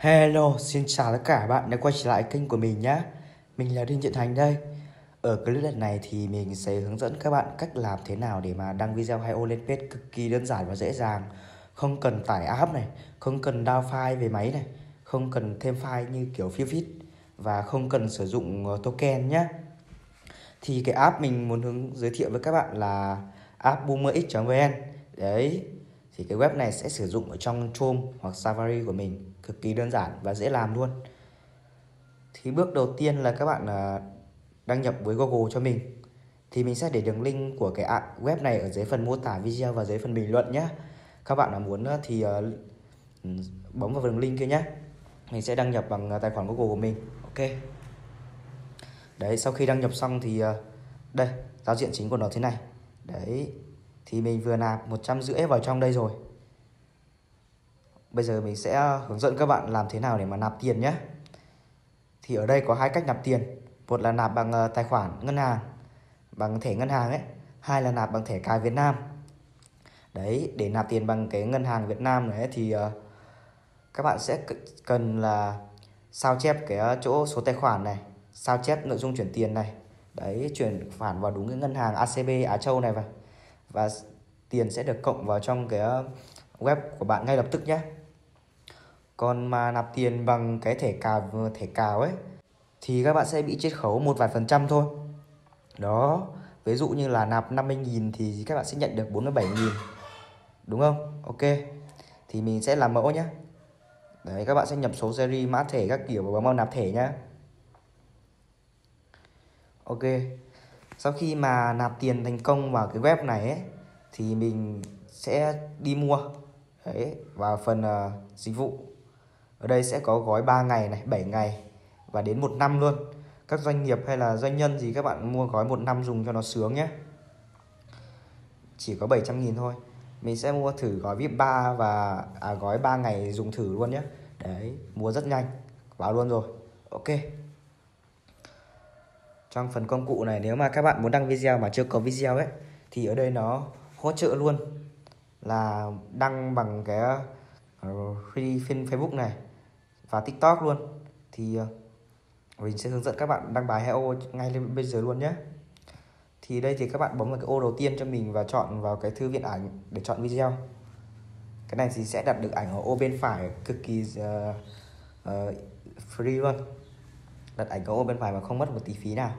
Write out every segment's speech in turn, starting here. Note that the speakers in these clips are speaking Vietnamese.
Hello, xin chào tất cả bạn đã quay trở lại kênh của mình nhé. Mình là Đinh Thiện Thành đây. Ở clip lần này thì mình sẽ hướng dẫn các bạn cách làm thế nào để mà đăng video hay ô lên page cực kỳ đơn giản và dễ dàng. Không cần tải app này, không cần download file về máy này Không cần thêm file như kiểu Fitbit Và không cần sử dụng ờ, token nhé. Thì cái app mình muốn hướng giới thiệu với các bạn là app boomerx.vn Đấy, thì cái web này sẽ sử dụng ở trong Chrome hoặc Safari của mình, cực kỳ đơn giản và dễ làm luôn. Thì bước đầu tiên là các bạn à, đăng nhập với Google cho mình. Thì mình sẽ để đường link của cái web này ở dưới phần mô tả video và dưới phần bình luận nhé các bạn nào muốn à, thì à, ừ, bấm vào đường link kia nhé mình sẽ đăng nhập bằng tài khoản Google của mình. Ok. Đấy, sau khi đăng nhập xong thì đây, giao diện chính của nó thế này. Đấy thì mình vừa nạp một trăm rưỡi vào trong đây rồi. Bây giờ mình sẽ ờ, hướng dẫn các bạn làm thế nào để mà nạp tiền nhé. Thì ở đây có hai cách nạp tiền. Một là nạp bằng ờ, tài khoản ngân hàng bằng thẻ ngân hàng ấy. Hai là nạp bằng thẻ cài Việt Nam. Đấy để nạp tiền bằng cái ngân hàng Việt Nam này thì uh, các bạn sẽ cần là sao chép cái chỗ số tài khoản này sao chép nội dung chuyển tiền này. Đấy chuyển khoản vào đúng cái ngân hàng ACB Á Châu này vào và tiền sẽ được cộng vào trong cái ờ, web của bạn ngay lập tức nhé. Còn mà nạp tiền bằng cái thẻ cào thẻ cào ấy, thì các bạn sẽ bị chiết khấu một vài phần trăm thôi. Đó, ví dụ như là nạp 50.000 thì các bạn sẽ nhận được 47.000 đúng không? Ok, thì mình sẽ làm mẫu nhé. Đấy, các bạn sẽ nhập số series, mã thẻ các kiểu và bấm vào nạp thẻ nhá. Ok sau khi mà nạp tiền thành công vào cái web này ấy thì mình sẽ đi mua. Đấy và phần uh, dịch vụ. Ở đây sẽ có gói 3 ngày này 7 ngày và đến một năm luôn. Các doanh nghiệp hay là doanh nhân gì các bạn mua gói một năm dùng cho nó sướng nhé. Chỉ có 700 nghìn thôi. Mình sẽ mua thử gói VIP 3 và à, gói 3 ngày dùng thử luôn nhé. Đấy mua rất nhanh. Vào luôn rồi. Ok trong phần công cụ này nếu mà các bạn muốn đăng video mà chưa có video ấy thì ở đây nó hỗ trợ luôn là đăng bằng cái uh, Facebook này và TikTok luôn. Thì uh, mình sẽ hướng dẫn các bạn đăng bài hay ô ngay lên bây giờ luôn nhé. Thì đây thì các bạn bấm vào cái ô đầu tiên cho mình và chọn vào cái thư viện ảnh để chọn video. Cái này thì sẽ đặt được ảnh ở ô bên phải cực kỳ uh, uh, free luôn đặt ảnh ở bên phải mà không mất một tí phí nào.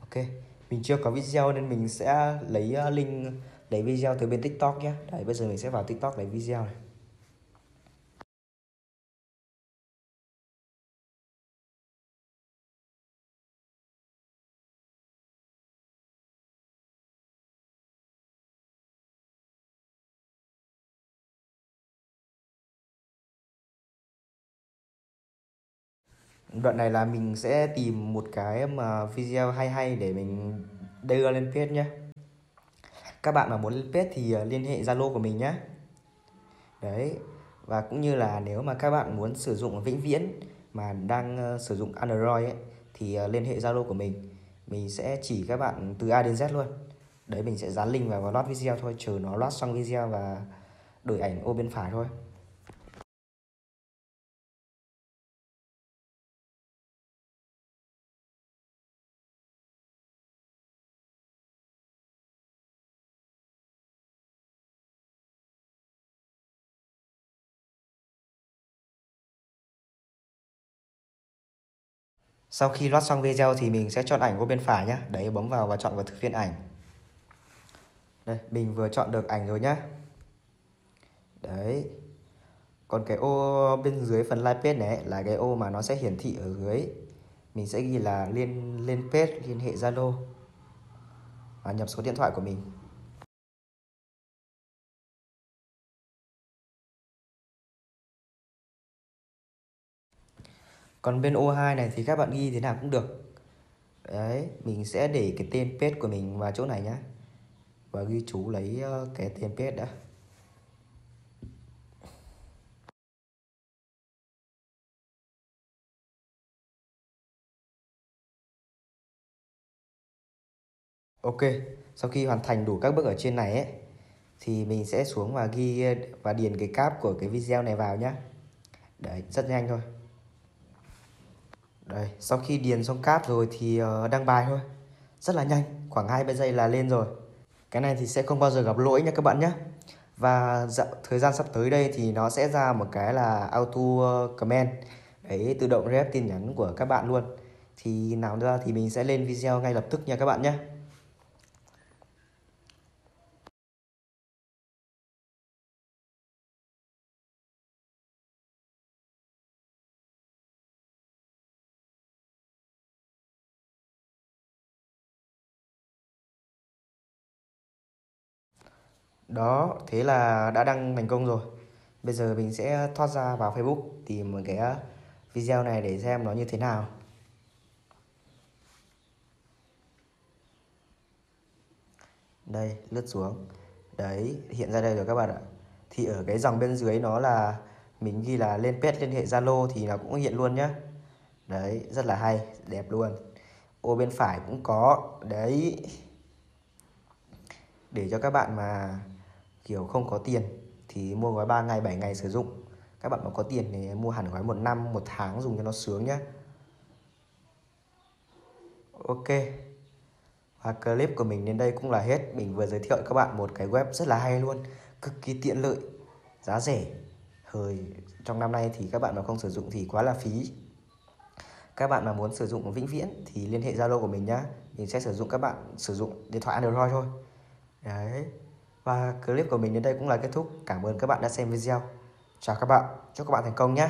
Ok, mình chưa có video nên mình sẽ lấy ờ, link lấy video từ bên tiktok nhé đấy, bây giờ mình sẽ vào tiktok lấy video này. Đoạn này là mình sẽ tìm một cái mà video hay hay để mình đưa lên page nhé các bạn mà muốn lên page thì ờ, liên hệ Zalo của mình nhé đấy và cũng như là nếu mà các bạn muốn sử dụng vĩnh viễn mà đang ờ, sử dụng Android ấy, thì ờ, liên hệ Zalo của mình. Mình sẽ chỉ các bạn từ A đến Z luôn. Đấy mình sẽ dán link vào và load video thôi chờ nó load xong video và đổi ảnh ô bên phải thôi. Sau khi loát xong video thì mình sẽ chọn ảnh của bên phải nhé Đấy, bấm vào và chọn vào thực viên ảnh. Đây, mình vừa chọn được ảnh rồi nhá. Đấy. Còn cái ô bên dưới phần like page này, là cái ô mà nó sẽ hiển thị ở dưới. Mình sẽ ghi là liên lên page, liên hệ Zalo. Và nhập số điện thoại của mình. Còn bên O2 này thì các bạn ghi thế nào cũng được. Đấy mình sẽ để cái tên page của mình vào chỗ này nhá. Và ghi chú lấy ờ, cái tên page đã. Ok, sau khi hoàn thành đủ các bước ở trên này ấy, thì mình sẽ xuống và ghi và điền cái cap của cái video này vào nhé đấy rất nhanh thôi đây sau khi điền xong cáp rồi thì ờ, đăng bài thôi. Rất là nhanh khoảng 20 giây là lên rồi. Cái này thì sẽ không bao giờ gặp lỗi nha các bạn nhé. Và dạ, thời gian sắp tới đây thì nó sẽ ra một cái là auto comment đấy tự động rep tin nhắn của các bạn luôn. Thì nào ra thì mình sẽ lên video ngay lập tức nha các bạn nhé. Đó, thế là đã đăng thành công rồi. Bây giờ mình sẽ thoát ra vào Facebook tìm một cái uh, video này để xem nó như thế nào. Đây, lướt xuống. Đấy, hiện ra đây rồi các bạn ạ. Thì ở cái dòng bên dưới nó là mình ghi là lên pet liên hệ Zalo thì nó cũng hiện luôn nhá. Đấy, rất là hay, đẹp luôn. Ô bên phải cũng có. Đấy. Để cho các bạn mà kiểu không có tiền thì mua gói 3 ngày 7 ngày sử dụng. Các bạn mà có tiền thì mua hẳn gói một năm, một tháng dùng cho nó sướng nhé ok. Và clip của mình đến đây cũng là hết. Mình vừa giới thiệu các bạn một cái web rất là hay luôn. Cực kỳ tiện lợi, giá rẻ. Thời, trong năm nay thì các bạn mà không sử dụng thì quá là phí. Các bạn mà muốn sử dụng vĩnh viễn thì liên hệ Zalo của mình nhá. Mình sẽ sử dụng các bạn sử dụng điện thoại Android thôi. Đấy và clip của mình đến đây cũng là kết thúc. Cảm ơn các bạn đã xem video. Chào các bạn, chúc các bạn thành công nhé.